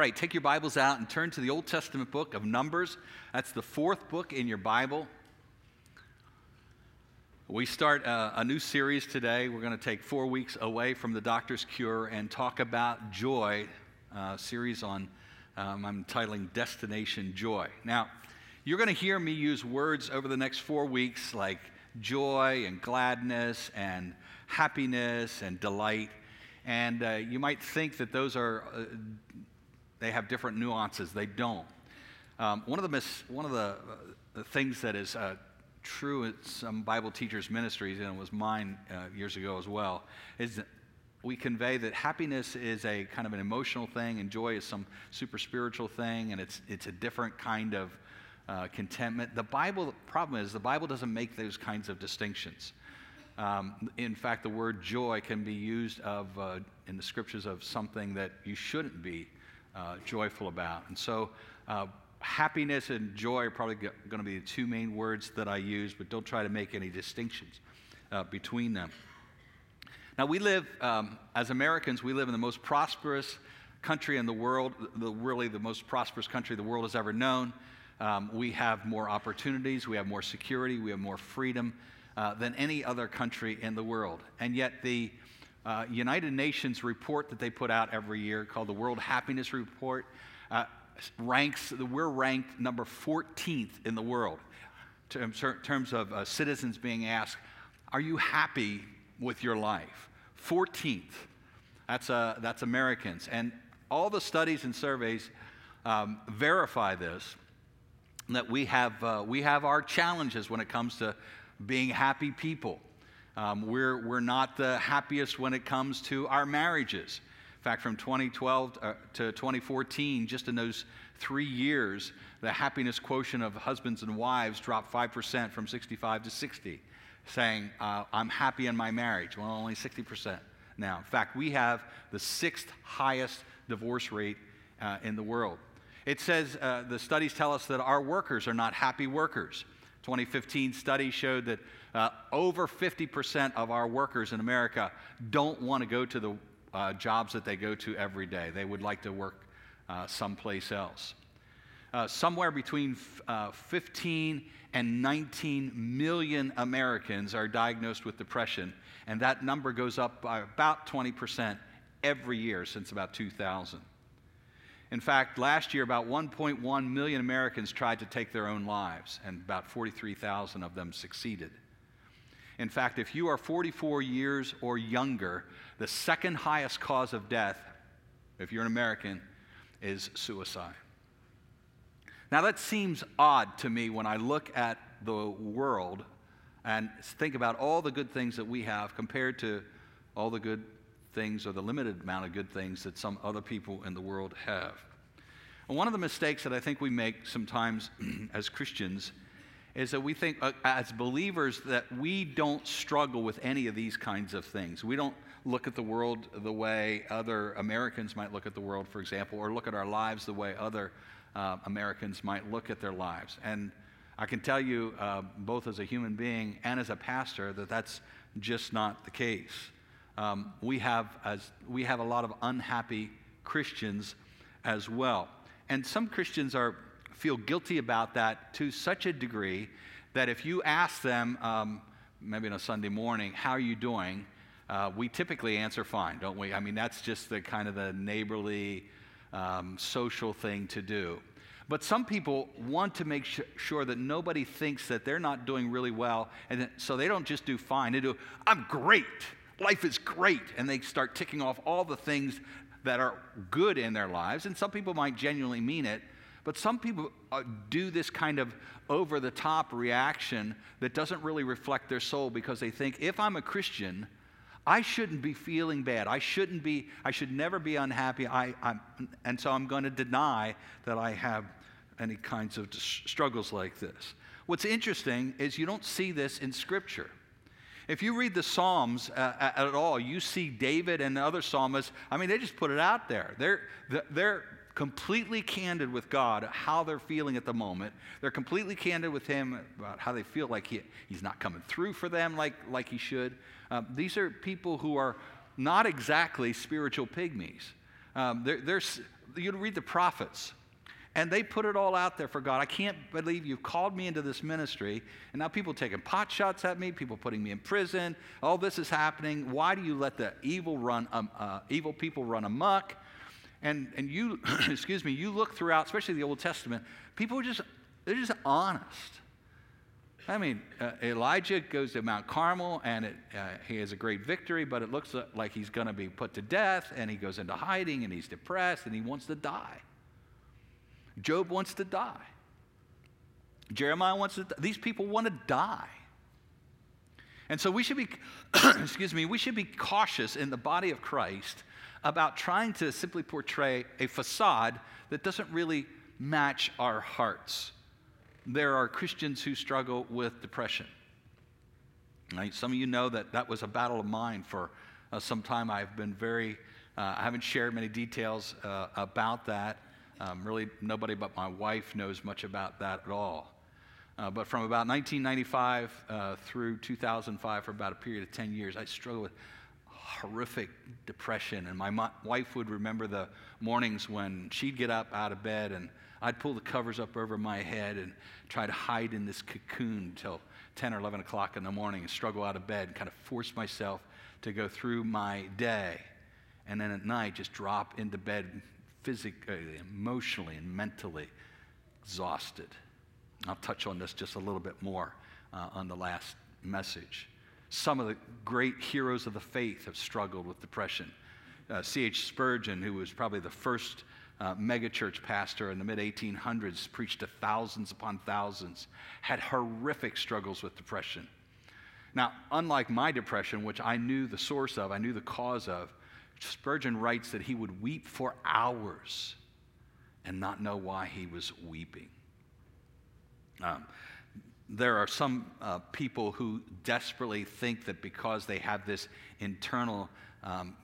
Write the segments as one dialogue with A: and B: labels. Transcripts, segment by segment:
A: All right, take your Bibles out and turn to the Old Testament book of Numbers. That's the fourth book in your Bible. We start a, a new series today. We're going to take four weeks away from the doctor's cure and talk about joy, uh, series on, um, I'm titling Destination Joy. Now, you're going to hear me use words over the next four weeks like joy and gladness and happiness and delight. And uh, you might think that those are, uh, they have different nuances. They don't. Um, one of the, mis- one of the, uh, things that is uh, true in some Bible teachers' ministries, and it was mine uh, years ago as well, is that we convey that happiness is a kind of an emotional thing and joy is some super spiritual thing, and it's, it's a different kind of uh, contentment. The Bible, the problem is, the Bible doesn't make those kinds of distinctions. Um, in fact, the word joy can be used of, uh, in the scriptures of something that you shouldn't be uh, joyful about. And so, uh, happiness and joy are probably going to be the two main words that I use, but don't try to make any distinctions uh, between them. Now, we live, um, as Americans, we live in the most prosperous country in the world, the, really the most prosperous country the world has ever known. Um, we have more opportunities, we have more security, we have more freedom uh, than any other country in the world. And yet, the uh, United Nations report that they put out every year called the World Happiness Report uh, ranks, we're ranked number 14th in the world in terms of uh, citizens being asked, Are you happy with your life? 14th. That's, uh, that's Americans. And all the studies and surveys um, verify this that we have, uh, we have our challenges when it comes to being happy people. Um, we're, we're not the happiest when it comes to our marriages. In fact, from 2012 uh, to 2014, just in those three years, the happiness quotient of husbands and wives dropped 5% from 65 to 60, saying, uh, I'm happy in my marriage. Well, only 60% now. In fact, we have the sixth highest divorce rate uh, in the world. It says, uh, the studies tell us that our workers are not happy workers. 2015 study showed that uh, over 50% of our workers in America don't want to go to the uh, jobs that they go to every day. They would like to work uh, someplace else. Uh, somewhere between uh, 15 and 19 million Americans are diagnosed with depression, and that number goes up by about 20% every year since about 2000. In fact, last year, about 1.1 million Americans tried to take their own lives, and about 43,000 of them succeeded. In fact, if you are 44 years or younger, the second highest cause of death, if you're an American, is suicide. Now, that seems odd to me when I look at the world and think about all the good things that we have compared to all the good things or the limited amount of good things that some other people in the world have. And one of the mistakes that I think we make sometimes as Christians is that we think uh, as believers that we don't struggle with any of these kinds of things. We don't look at the world the way other Americans might look at the world, for example, or look at our lives the way other uh, Americans might look at their lives. And I can tell you, uh, both as a human being and as a pastor, that that's just not the case. Um, we, have as, we have a lot of unhappy Christians as well. And some Christians are feel guilty about that to such a degree that if you ask them, um, maybe on a Sunday morning, how are you doing? Uh, we typically answer fine, don't we? I mean, that's just the kind of the neighborly, um, social thing to do. But some people want to make sh- sure that nobody thinks that they're not doing really well, and so they don't just do fine. They do, I'm great. Life is great. And they start ticking off all the things that are good in their lives. And some people might genuinely mean it, but some people uh, do this kind of over the top reaction that doesn't really reflect their soul because they think if I'm a Christian, I shouldn't be feeling bad. I shouldn't be, I should never be unhappy. I, I'm, and so I'm going to deny that I have any kinds of struggles like this. What's interesting is you don't see this in Scripture. If you read the Psalms uh, at all, you see David and the other psalmists, I mean, they just put it out there. They're, they're completely candid with God how they're feeling at the moment. They're completely candid with Him about how they feel like he, He's not coming through for them like, like He should. Um, these are people who are not exactly spiritual pygmies. Um, they're, they're, you'd read the prophets, and they put it all out there for God. I can't believe you've called me into this ministry, and now people taking pot shots at me, people putting me in prison. All this is happening. Why do you let the evil run, um, uh, evil people run amok? And and you, excuse me, you look throughout, especially the Old Testament. People are just they're just honest. I mean, uh, Elijah goes to Mount Carmel and it, uh, he has a great victory, but it looks like he's going to be put to death and he goes into hiding and he's depressed and he wants to die. Job wants to die. Jeremiah wants to. These people want to die. And so we should be, excuse me, we should be cautious in the body of Christ about trying to simply portray a facade that doesn't really match our hearts there are Christians who struggle with depression. Right? Some of you know that that was a battle of mine for uh, some time. I've been very, uh, I haven't shared many details uh, about that. Um, really, nobody but my wife knows much about that at all. Uh, but from about 1995 uh, through 2005, for about a period of 10 years, I struggled with horrific depression. And my mo- wife would remember the mornings when she'd get up out of bed and I'd pull the covers up over my head and try to hide in this cocoon until 10 or 11 o'clock in the morning and struggle out of bed and kind of force myself to go through my day. And then at night, just drop into bed physically, emotionally, and mentally exhausted. I'll touch on this just a little bit more uh, on the last message. Some of the great heroes of the faith have struggled with depression. Uh, C.H. Spurgeon, who was probably the first uh, megachurch pastor in the mid 1800s, preached to thousands upon thousands, had horrific struggles with depression. Now, unlike my depression, which I knew the source of, I knew the cause of, Spurgeon writes that he would weep for hours and not know why he was weeping. Um, there are some uh, people who desperately think that because they have this internal um,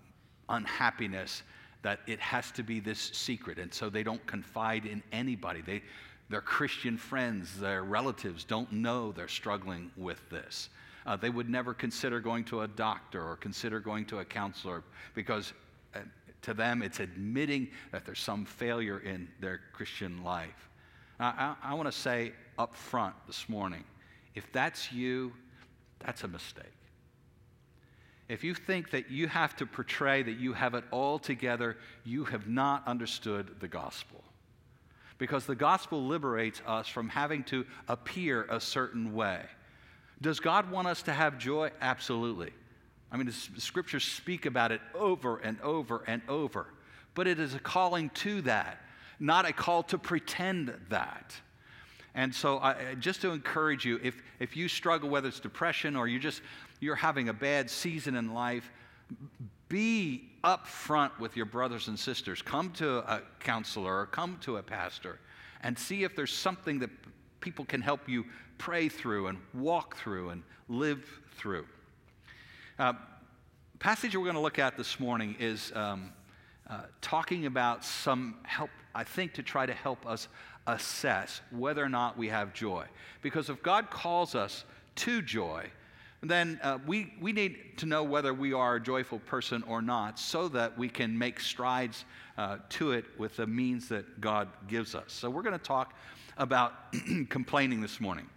A: unhappiness, that it has to be this secret. And so they don't confide in anybody. They, their Christian friends, their relatives don't know they're struggling with this. Uh, they would never consider going to a doctor or consider going to a counselor because uh, to them it's admitting that there's some failure in their Christian life. I, I want to say up front this morning if that's you, that's a mistake if you think that you have to portray that you have it all together, you have not understood the gospel. Because the gospel liberates us from having to appear a certain way. Does God want us to have joy? Absolutely. I mean, the scriptures speak about it over and over and over. But it is a calling to that, not a call to pretend that. And so, I, just to encourage you, if, if you struggle, whether it's depression or you're just you're having a bad season in life, be upfront with your brothers and sisters. Come to a counselor or come to a pastor and see if there's something that people can help you pray through and walk through and live through. Uh, passage we're going to look at this morning is um, uh, talking about some help, I think, to try to help us assess whether or not we have joy. Because if God calls us to joy, then uh, we, we need to know whether we are a joyful person or not so that we can make strides uh, to it with the means that God gives us. So, we're going to talk about complaining this morning.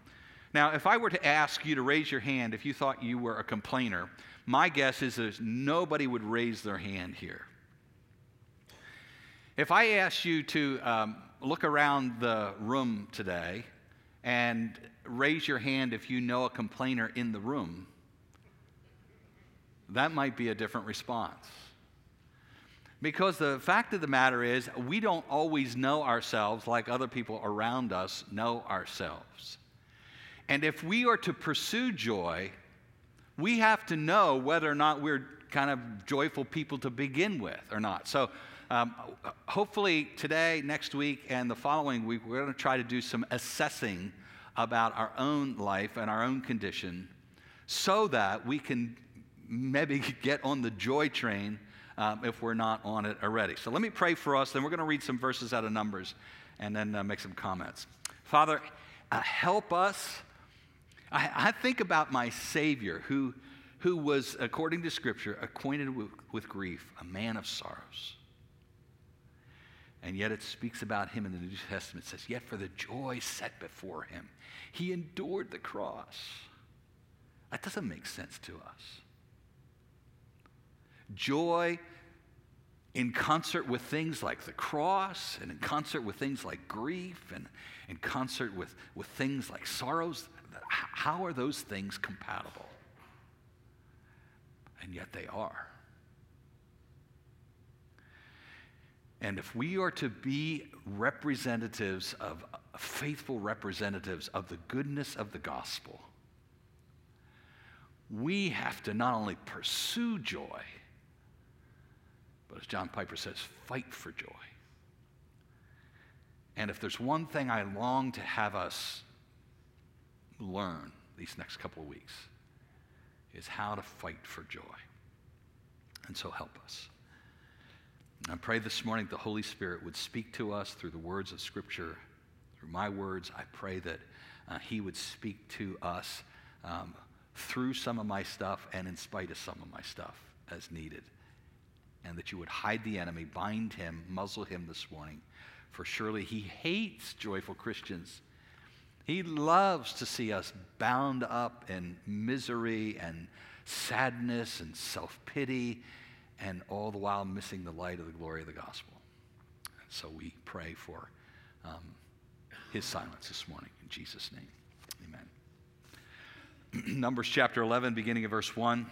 A: Now, if I were to ask you to raise your hand if you thought you were a complainer, my guess is that nobody would raise their hand here. If I asked you to um, look around the room today and raise your hand if you know a complainer in the room, that might be a different response. Because the fact of the matter is, we don't always know ourselves like other people around us know ourselves. And if we are to pursue joy, we have to know whether or not we're kind of joyful people to begin with or not. So, um, hopefully, today, next week, and the following week, we're going to try to do some assessing about our own life and our own condition so that we can maybe get on the joy train um, if we're not on it already. So let me pray for us, then we're going to read some verses out of Numbers and then uh, make some comments. Father, uh, help us. I, I, think about my Savior who, who was, according to Scripture, acquainted with, with grief, a man of sorrows. And yet it speaks about him in the New Testament. It says, Yet for the joy set before him, he endured the cross. That doesn't make sense to us. Joy in concert with things like the cross, and in concert with things like grief, and in concert with, with things like sorrows, how are those things compatible? And yet they are. And if we are to be representatives of, faithful representatives of the goodness of the gospel, we have to not only pursue joy, but as John Piper says, fight for joy. And if there's one thing I long to have us learn these next couple of weeks, is how to fight for joy. And so help us. I pray this morning the Holy Spirit would speak to us through the words of Scripture, through my words. I pray that uh, He would speak to us um, through some of my stuff and in spite of some of my stuff as needed. And that you would hide the enemy, bind him, muzzle him this morning. For surely he hates joyful Christians. He loves to see us bound up in misery and sadness and self pity and all the while missing the light of the glory of the gospel. So we pray for um, his silence this morning in Jesus' name. Amen. Numbers chapter 11, beginning of verse 1.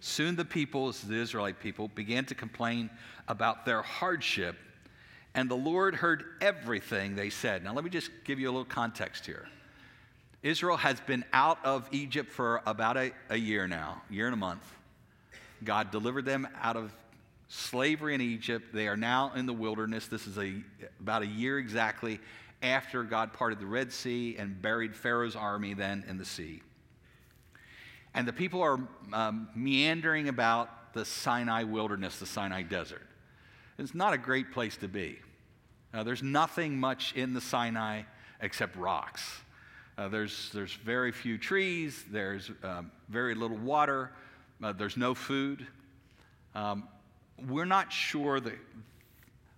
A: Soon the people, the Israelite people, began to complain about their hardship, and the Lord heard everything they said. Now, let me just give you a little context here. Israel has been out of Egypt for about a, a year now, year and a month. God delivered them out of slavery in Egypt. They are now in the wilderness. This is a, about a year exactly after God parted the Red Sea and buried Pharaoh's army then in the sea. And the people are um, meandering about the Sinai wilderness, the Sinai desert. It's not a great place to be. Uh, there's nothing much in the Sinai except rocks. Uh, there's, there's very few trees, there's um, very little water, uh, there's no food. Um, we're not sure that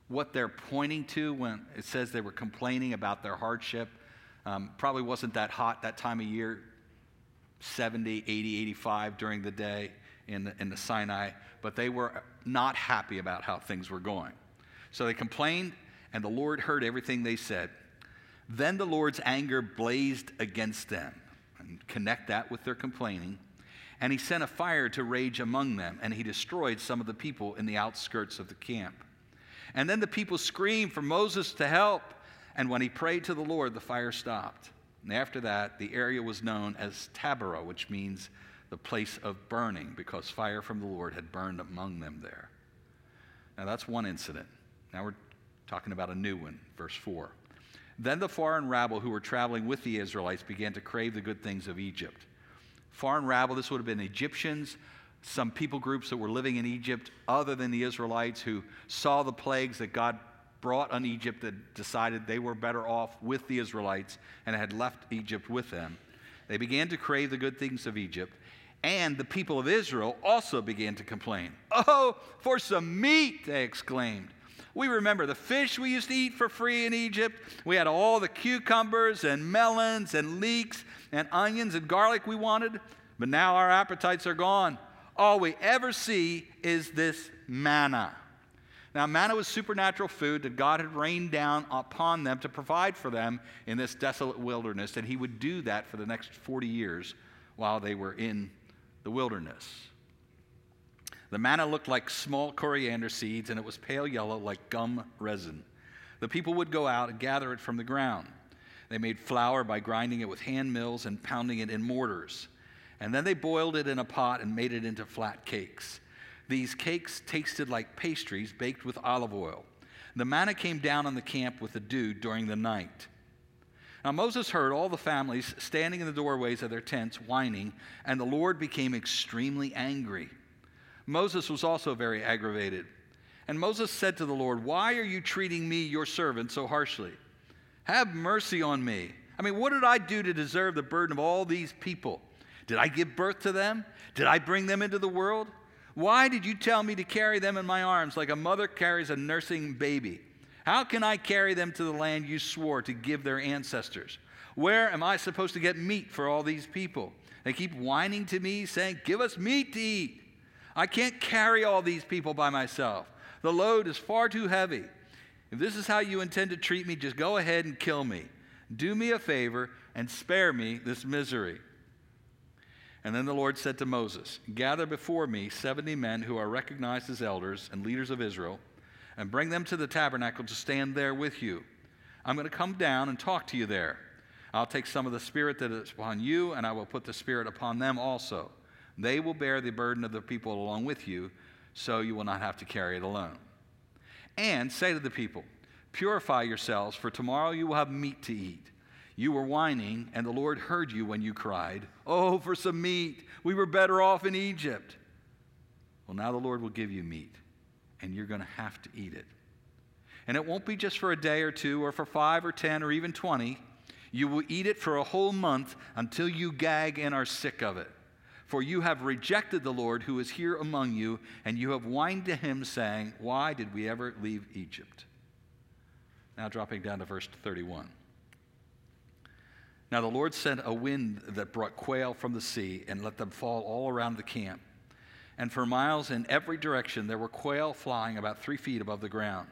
A: what they're pointing to when it says they were complaining about their hardship. Um, probably wasn't that hot that time of year 70, 80, 85 during the day in the, in the Sinai, but they were not happy about how things were going. So they complained, and the Lord heard everything they said. Then the Lord's anger blazed against them. And connect that with their complaining. And he sent a fire to rage among them, and he destroyed some of the people in the outskirts of the camp. And then the people screamed for Moses to help. And when he prayed to the Lord, the fire stopped. And after that, the area was known as Taberah, which means the place of burning, because fire from the Lord had burned among them there. Now, that's one incident. Now we're talking about a new one, verse 4. Then the foreign rabble who were traveling with the Israelites began to crave the good things of Egypt foreign rabble. This would have been Egyptians, some people groups that were living in Egypt other than the Israelites who saw the plagues that God brought on Egypt that decided they were better off with the Israelites and had left Egypt with them. They began to crave the good things of Egypt. And the people of Israel also began to complain. Oh, for some meat, they exclaimed. We remember the fish we used to eat for free in Egypt. We had all the cucumbers and melons and leeks and onions and garlic we wanted, but now our appetites are gone. All we ever see is this manna. Now, manna was supernatural food that God had rained down upon them to provide for them in this desolate wilderness, and He would do that for the next 40 years while they were in the wilderness. The manna looked like small coriander seeds, and it was pale yellow like gum resin. The people would go out and gather it from the ground. They made flour by grinding it with hand mills and pounding it in mortars. And then they boiled it in a pot and made it into flat cakes. These cakes tasted like pastries baked with olive oil. The manna came down on the camp with the dew during the night. Now Moses heard all the families standing in the doorways of their tents whining, and the Lord became extremely angry. Moses was also very aggravated. And Moses said to the Lord, Why are you treating me, your servant, so harshly? Have mercy on me. I mean, what did I do to deserve the burden of all these people? Did I give birth to them? Did I bring them into the world? Why did you tell me to carry them in my arms like a mother carries a nursing baby? How can I carry them to the land you swore to give their ancestors? Where am I supposed to get meat for all these people? They keep whining to me, saying, Give us meat to eat. I can't carry all these people by myself. The load is far too heavy. If this is how you intend to treat me, just go ahead and kill me. Do me a favor and spare me this misery. And then the Lord said to Moses, Gather before me 70 men who are recognized as elders and leaders of Israel, and bring them to the tabernacle to stand there with you. I'm going to come down and talk to you there. I'll take some of the Spirit that is upon you, and I will put the Spirit upon them also. They will bear the burden of the people along with you, so you will not have to carry it alone. And say to the people, Purify yourselves, for tomorrow you will have meat to eat. You were whining, and the Lord heard you when you cried, Oh, for some meat! We were better off in Egypt. Well, now the Lord will give you meat, and you're going to have to eat it. And it won't be just for a day or two, or for five or ten, or even twenty. You will eat it for a whole month until you gag and are sick of it. For you have rejected the Lord who is here among you, and you have whined to him, saying, Why did we ever leave Egypt? Now, dropping down to verse 31. Now, the Lord sent a wind that brought quail from the sea and let them fall all around the camp. And for miles in every direction, there were quail flying about three feet above the ground.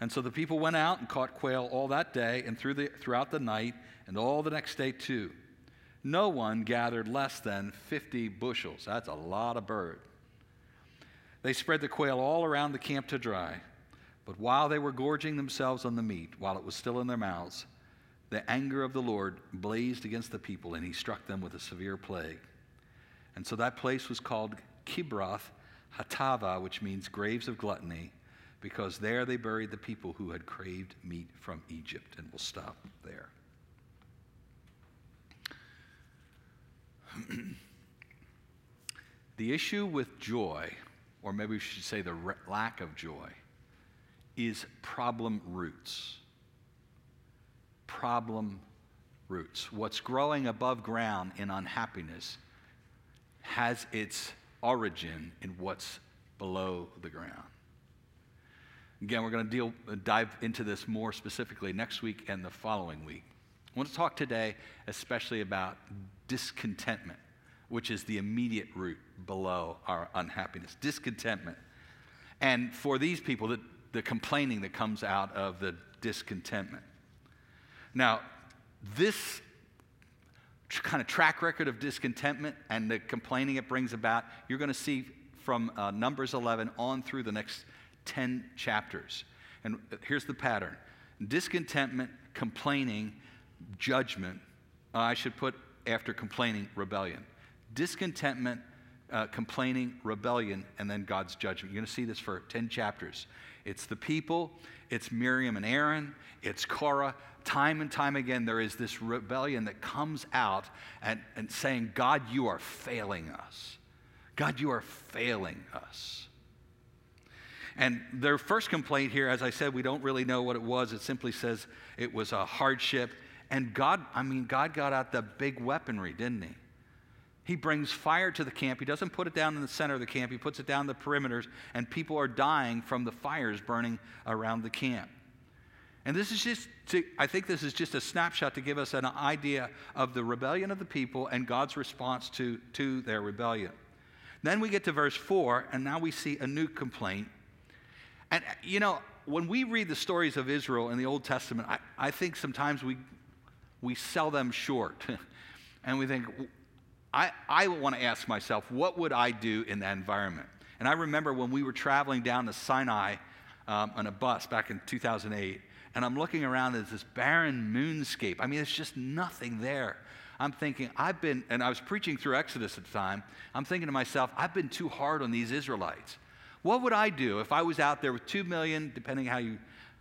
A: And so the people went out and caught quail all that day and through the, throughout the night and all the next day too. No one gathered less than 50 bushels. That's a lot of bird. They spread the quail all around the camp to dry. But while they were gorging themselves on the meat, while it was still in their mouths, the anger of the Lord blazed against the people, and he struck them with a severe plague. And so that place was called Kibroth Hattaavah, which means graves of gluttony because there they buried the people who had craved meat from Egypt. And we'll stop there. the issue with joy, or maybe we should say the re- lack of joy, is problem roots. Problem roots. What's growing above ground in unhappiness has its origin in what's below the ground. Again, we're going to deal, uh, dive into this more specifically next week and the following week. I want to talk today especially about discontentment, which is the immediate root below our unhappiness. Discontentment. And for these people, the, the complaining that comes out of the discontentment. Now, this kind of track record of discontentment and the complaining it brings about, you're going to see from uh, Numbers 11 on through the next 10 chapters. And here's the pattern discontentment, complaining, judgment. Uh, I should put after complaining, rebellion. Discontentment, uh, complaining, rebellion, and then God's judgment. You're going to see this for 10 chapters. It's the people, it's Miriam and Aaron, it's Korah. Time and time again, there is this rebellion that comes out and, and saying, God, you are failing us. God, you are failing us. And their first complaint here, as I said, we don't really know what it was. It simply says it was a hardship. And God, I mean, God got out the big weaponry, didn't he? He brings fire to the camp. He doesn't put it down in the center of the camp, he puts it down the perimeters, and people are dying from the fires burning around the camp. And this is just, to, I think this is just a snapshot to give us an idea of the rebellion of the people and God's response to, to their rebellion. Then we get to verse 4, and now we see a new complaint and, you know, when we read the stories of Israel in the Old Testament, I, I think sometimes we, we sell them short. and we think, I, I want to ask myself, what would I do in that environment? And I remember when we were traveling down to Sinai um, on a bus back in 2008, and I'm looking around at this barren moonscape. I mean, there's just nothing there. I'm thinking, I've been, and I was preaching through Exodus at the time, I'm thinking to myself, I've been too hard on these Israelites. What would I do if I was out there with 2 million, depending how you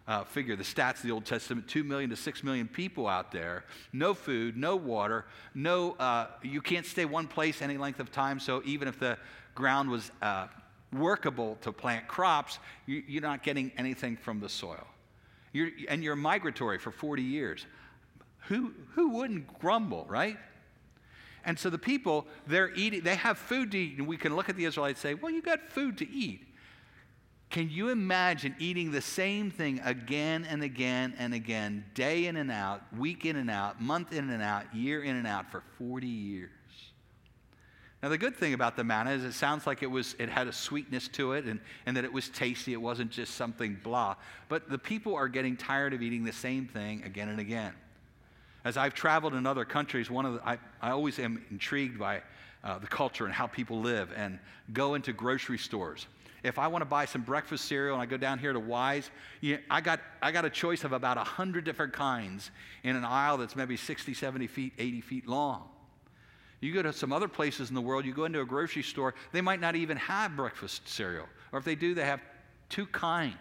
A: uh, figure the stats of the Old Testament, 2 million to 6 million people out there, no food, no water, no, uh, you can't stay one place any length of time, so even if the ground was uh, workable to plant crops, you, you're not getting anything from the soil. You're, and you're migratory for 40 years. Who, who wouldn't grumble, right? And so the people, they're eating, they have food to eat, and we can look at the Israelites and say, Well, you got food to eat. Can you imagine eating the same thing again and again and again, day in and out, week in and out, month in and out, year in and out for 40 years? Now, the good thing about the manna is it sounds like it, was, it had a sweetness to it and, and that it was tasty. It wasn't just something blah. But the people are getting tired of eating the same thing again and again. As I've traveled in other countries, one of the, I, I always am intrigued by uh, the culture and how people live and go into grocery stores if I want to buy some breakfast cereal and I go down here to Weis, you know, I, got, I got a choice of about 100 different kinds in an aisle that's maybe 60, 70 feet, 80 feet long. You go to some other places in the world, you go into a grocery store, they might not even have breakfast cereal. Or if they do, they have two kinds.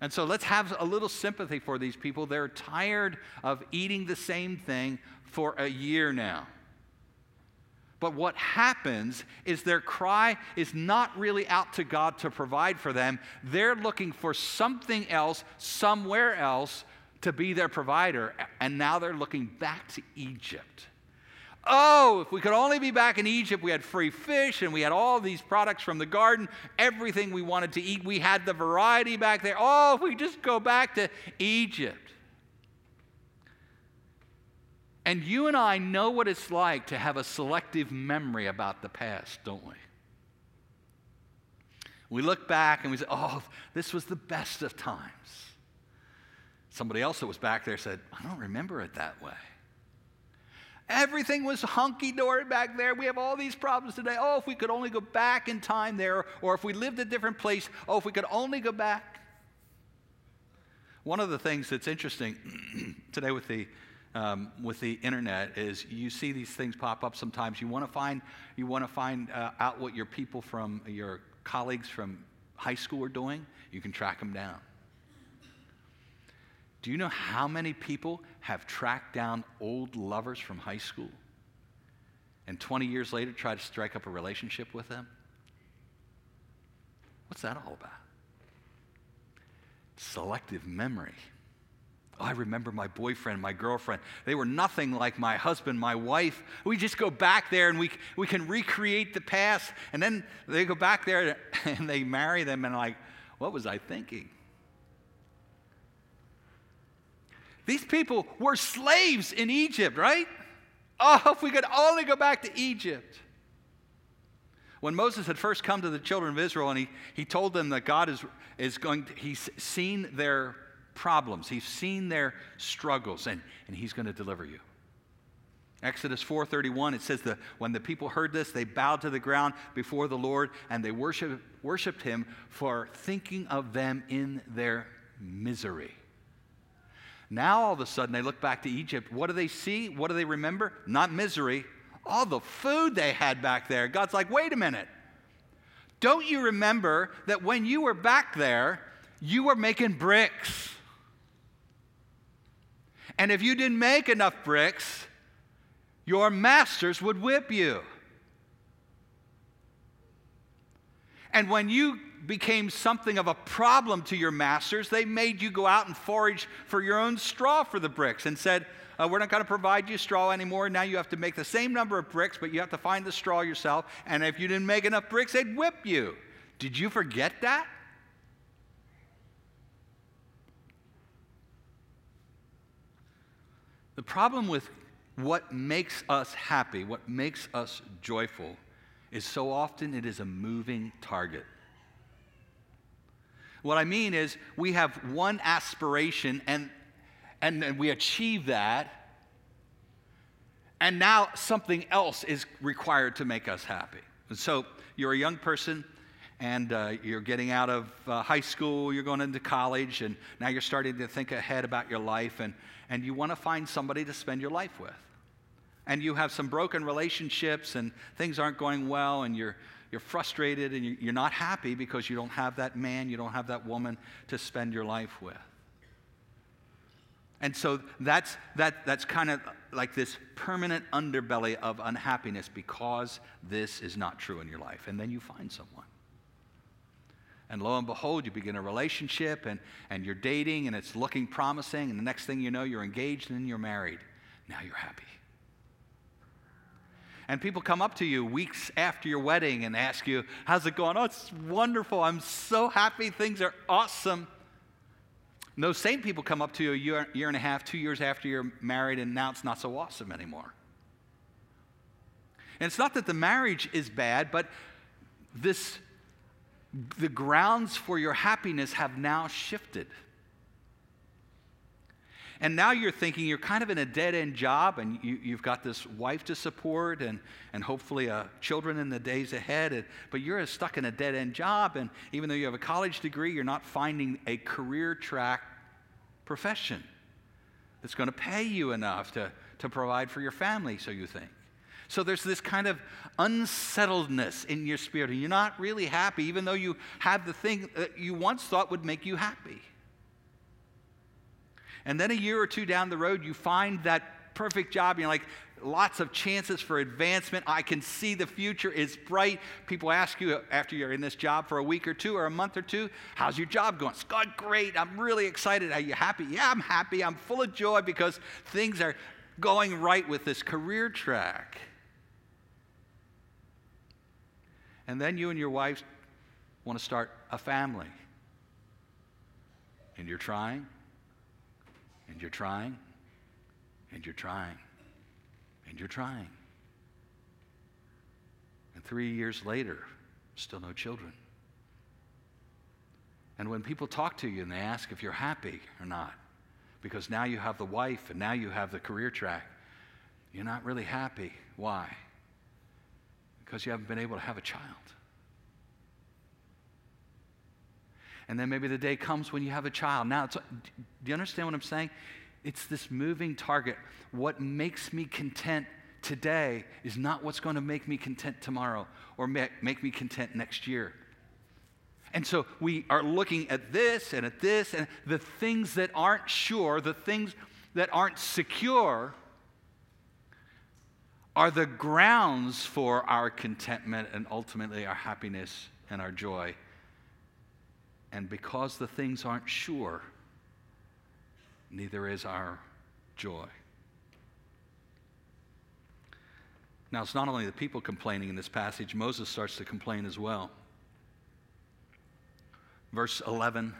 A: And so let's have a little sympathy for these people. They're tired of eating the same thing for a year now. But what happens is their cry is not really out to God to provide for them. They're looking for something else, somewhere else, to be their provider. And now they're looking back to Egypt. Oh, if we could only be back in Egypt, we had free fish and we had all these products from the garden, everything we wanted to eat. We had the variety back there. Oh, if we just go back to Egypt. And you and I know what it's like to have a selective memory about the past, don't we? We look back and we say, oh, this was the best of times. Somebody else that was back there said, I don't remember it that way. Everything was hunky dory back there. We have all these problems today. Oh, if we could only go back in time there, or if we lived a different place, oh, if we could only go back. One of the things that's interesting today with the um, with the internet is you see these things pop up sometimes. You want to find you want to find uh, out what your people from your colleagues from high school are doing. You can track them down. Do you know how many people have tracked down old lovers from high school and 20 years later try to strike up a relationship with them? What's that all about? Selective memory. Oh, I remember my boyfriend, my girlfriend. They were nothing like my husband, my wife. We just go back there and we, we can recreate the past. And then they go back there and they marry them, and like, what was I thinking? These people were slaves in Egypt, right? Oh, if we could only go back to Egypt. When Moses had first come to the children of Israel and he, he told them that God is, is going to, he's seen their problems. He's seen their struggles, and, and he's going to deliver you. Exodus 4:31 it says that when the people heard this they bowed to the ground before the Lord and they worship, worshiped him for thinking of them in their misery. Now all of a sudden they look back to Egypt. What do they see? What do they remember? Not misery, all the food they had back there. God's like, "Wait a minute. Don't you remember that when you were back there, you were making bricks?" And if you didn't make enough bricks, your masters would whip you. And when you became something of a problem to your masters, they made you go out and forage for your own straw for the bricks and said, uh, We're not going to provide you straw anymore. Now you have to make the same number of bricks, but you have to find the straw yourself. And if you didn't make enough bricks, they'd whip you. Did you forget that? The problem with what makes us happy, what makes us joyful, is so often it is a moving target. What I mean is, we have one aspiration and, and, we achieve that, and now something else is required to make us happy. And so you're a young person and uh, you're getting out of uh, high school, you're going into college, and now you're starting to think ahead about your life, and, and you want to find somebody to spend your life with. And you have some broken relationships, and things aren't going well, and you're, you're frustrated, and you're not happy because you don't have that man, you don't have that woman to spend your life with. And so that's, that, that's kind of like this permanent underbelly of unhappiness because this is not true in your life. And then you find someone. And lo and behold, you begin a relationship and, and you're dating and it's looking promising. And the next thing you know, you're engaged and you're married. Now you're happy. And people come up to you weeks after your wedding and ask you, How's it going? Oh, it's wonderful. I'm so happy. Things are awesome. And those same people come up to you a year, year and a half, two years after you're married, and now it's not so awesome anymore. And it's not that the marriage is bad, but this the grounds for your happiness have now shifted. And now you're thinking you're kind of in a dead end job and you, have got this wife to support and, and hopefully uh, children in the days ahead. And, but you're stuck in a dead end job. And even though you have a college degree, you're not finding a career track profession that's going to pay you enough to, to provide for your family, so you think. So there's this kind of unsettledness in your spirit, and you're not really happy, even though you have the thing that you once thought would make you happy. And then a year or two down the road, you find that perfect job, and you're like, lots of chances for advancement. I can see the future is bright. People ask you after you're in this job for a week or two or a month or two, how's your job going? It's going great. I'm really excited. Are you happy? Yeah, I'm happy. I'm full of joy because things are going right with this career track. And then you and your wife want to start a family. And you're trying, and you're trying, and you're trying, and you're trying. And three years later, still no children. And when people talk to you and they ask if you're happy or not, because now you have the wife and now you have the career track, you're not really happy. Why? Because you haven't been able to have a child. And then maybe the day comes when you have a child. Now, do you understand what I'm saying? It's this moving target. What makes me content today is not what's going to make me content tomorrow or make me content next year. And so we are looking at this and at this, and the things that aren't sure, the things that aren't secure, are the grounds for our contentment and ultimately our happiness and our joy and because the things aren't sure, neither is our joy. Now, it's not only the people complaining in this passage, Moses starts to complain as well. Verse 11,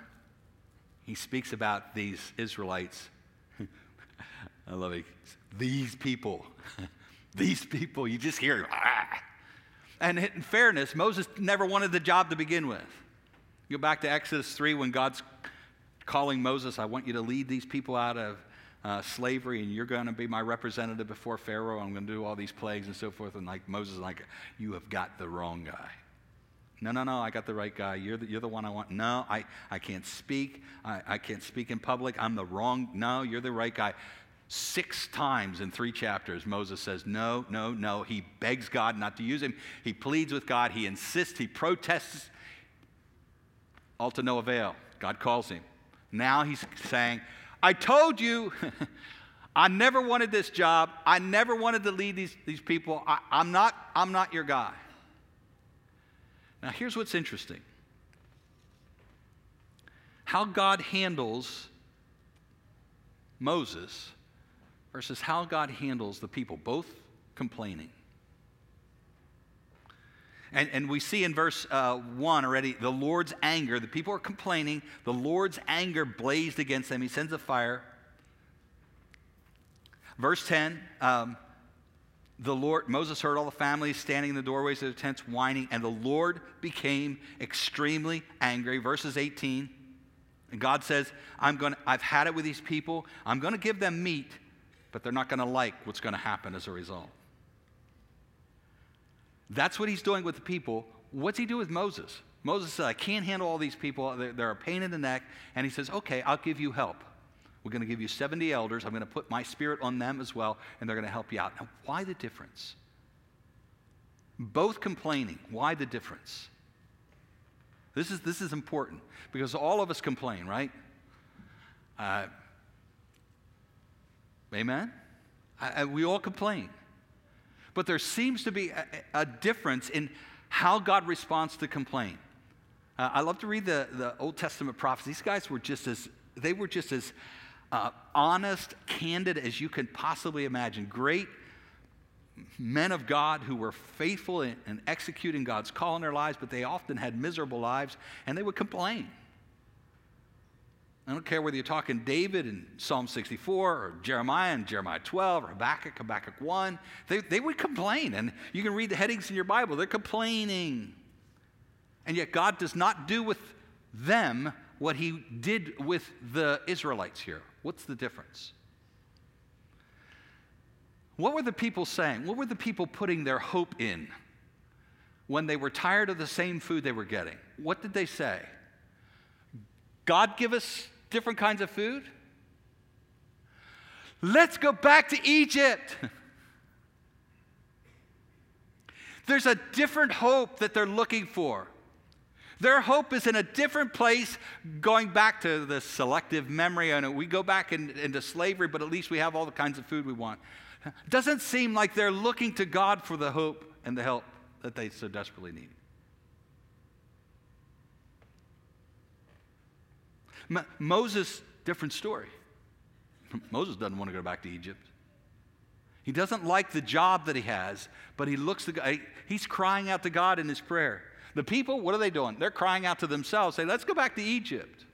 A: he speaks about these Israelites. I love it. These people. these people. You just hear, ah. And in fairness, Moses never wanted the job to begin with. Go back to Exodus 3 when God's calling Moses, I want you to lead these people out of uh, slavery and you're going to be my representative before Pharaoh. I'm going to do all these plagues and so forth. And like Moses like, you have got the wrong guy. No, no, no, I got the right guy. You're the, you're the one I want. No, I, I can't speak. I, I can't speak in public. I'm the wrong. No, you're the right guy. Six times in three chapters, Moses says, No, no, no. He begs God not to use him. He pleads with God. He insists. He protests all to no avail. God calls him. Now he's saying, I told you, I never wanted this job. I never wanted to lead these, these people. I, I'm, not, I'm not your guy. Now, here's what's interesting how God handles Moses versus how God handles the people, both complaining. And, and we see in verse uh, 1 already the Lord's anger. The people are complaining. The Lord's anger blazed against them. He sends a fire. Verse 10 um, the Lord, Moses heard all the families standing in the doorways of the tents whining, and the Lord became extremely angry. Verses 18. And God says, I'm going to, I've had it with these people. I'm going to give them meat, but they're not going to like what's going to happen as a result. That's what he's doing with the people. What's he do with Moses? Moses said, I can't handle all these people. They're, a pain in the neck. And he says, Okay, I'll give you help. We're going to give you 70 elders. I'm going to put my spirit on them as well, and they're going to help you out. Now, why the difference? Both complaining. Why the difference? This is, this is important because all of us complain, right? Uh, amen? I, I, we all complain. But there seems to be a, a difference in how God responds to complaint. Uh, I love to read the, the Old Testament prophets. These guys were just as, they were just as uh, honest, candid as you could possibly imagine. Great men of God who were faithful in, in executing God's call in their lives, but they often had miserable lives and they would complain. I don't care whether you're talking David in Psalm 64 or Jeremiah in Jeremiah 12 or Habakkuk, Habakkuk 1. They, they would complain. And you can read the headings in your Bible. They're complaining. And yet God does not do with them what he did with the Israelites here. What's the difference? What were the people saying? What were the people putting their hope in when they were tired of the same food they were getting? What did they say? God give us different kinds of food? Let's go back to Egypt. There's a different hope that they're looking for. Their hope is in a different place, going back to the selective memory. Know we go back in, into slavery, but at least we have all the kinds of food we want. Doesn't seem like they're looking to God for the hope and the help that they so desperately need. Moses, different story. Moses doesn't want to go back to Egypt. He doesn't like the job that he has, but he looks to God. He's crying out to God in his prayer. The people, what are they doing? They're crying out to themselves, say, let's go back to Egypt.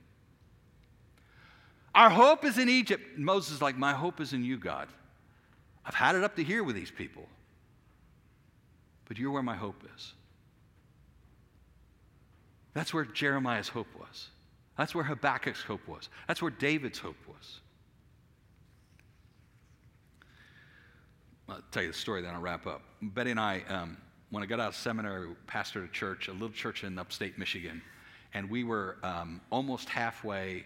A: Our hope is in Egypt. Moses is like, my hope is in you, God. I've had it up to here with these people. But you're where my hope is. That's where Jeremiah's hope was. That's where Habakkuk's hope was. That's where David's hope was. I'll tell you the story, then I'll wrap up. Betty and I, um, when I got out of seminary, we pastored a church, a little church in upstate Michigan, and we were um, almost halfway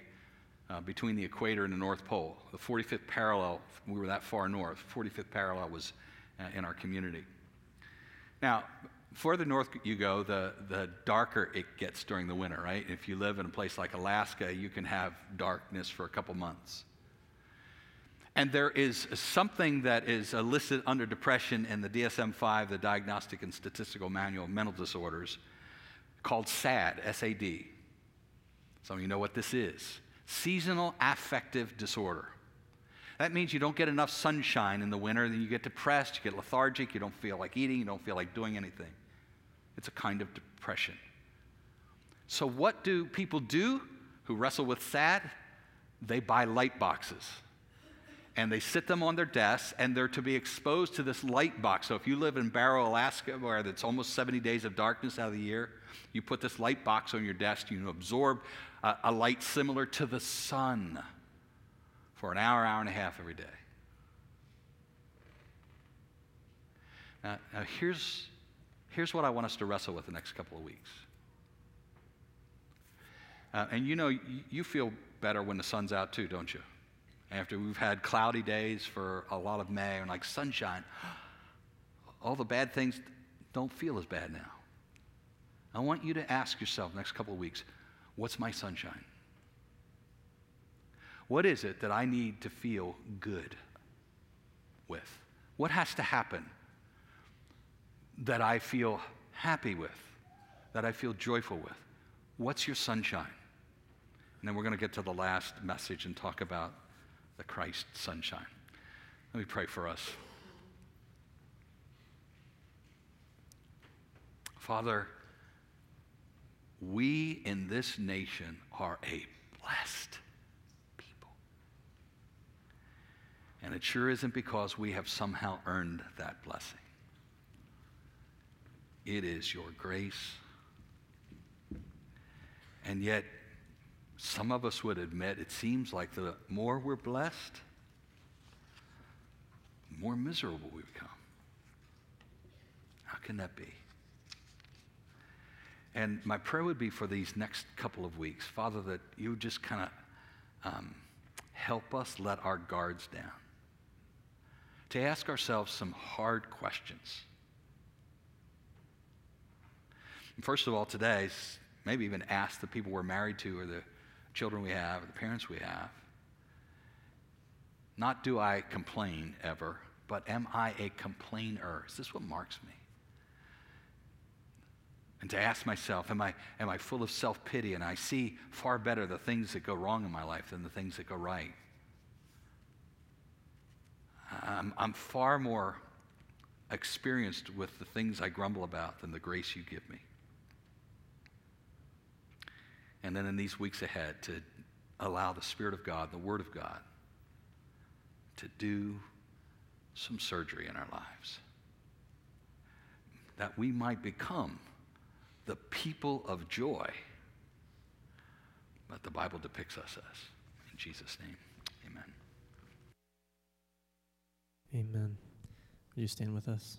A: uh, between the equator and the North Pole. The 45th parallel, we were that far north. 45th parallel was uh, in our community. Now, further north you go, the, the darker it gets during the winter, right? If you live in a place like Alaska, you can have darkness for a couple months. And there is something that is listed under depression in the DSM 5, the Diagnostic and Statistical Manual of Mental Disorders, called SAD, S A D. Some of you know what this is seasonal affective disorder. That means you don't get enough sunshine in the winter, then you get depressed, you get lethargic, you don't feel like eating, you don't feel like doing anything. It's a kind of depression. So, what do people do who wrestle with SAD? They buy light boxes and they sit them on their desks and they're to be exposed to this light box. So if you live in Barrow, Alaska, where it's almost 70 days of darkness out of the year, you put this light box on your desk, you absorb a, a light similar to the sun for an hour, hour and a half every day. Now, now here's, here's what I want us to wrestle with the next couple of weeks. Uh, and you know, you, you feel better when the sun's out too, don't you? After we've had cloudy days for a lot of May and like sunshine, all the bad things don't feel as bad now. I want you to ask yourself next couple of weeks, what's my sunshine? What is it that I need to feel good with? What has to happen that I feel happy with, that I feel joyful with? What's your sunshine? And then we're going to get to the last message and talk about the Christ sunshine. Let me pray for us. Father, we in this nation are a blessed people. And it sure isn't because we have somehow earned that blessing. It is your grace. And yet, some of us would admit it seems like the more we're blessed, the more miserable we become. How can that be? And my prayer would be for these next couple of weeks, Father, that you would just kind of um, help us let our guards down, to ask ourselves some hard questions. First of all, today, maybe even ask the people we're married to or the children we have, or the parents we have. Not do I complain ever, but am I a complainer? Is this what marks me? And to ask myself, am I, am I full of self pity and I see far better the things that go wrong in my life than the things that go right? I'm, I'm far more experienced with the things I grumble about than the grace you give me. And then in these weeks ahead, to allow the Spirit of God, the Word of God, to do some surgery in our lives. That we might become the people of joy that the Bible depicts us as. In Jesus' name, amen.
B: Amen. Will you stand with us?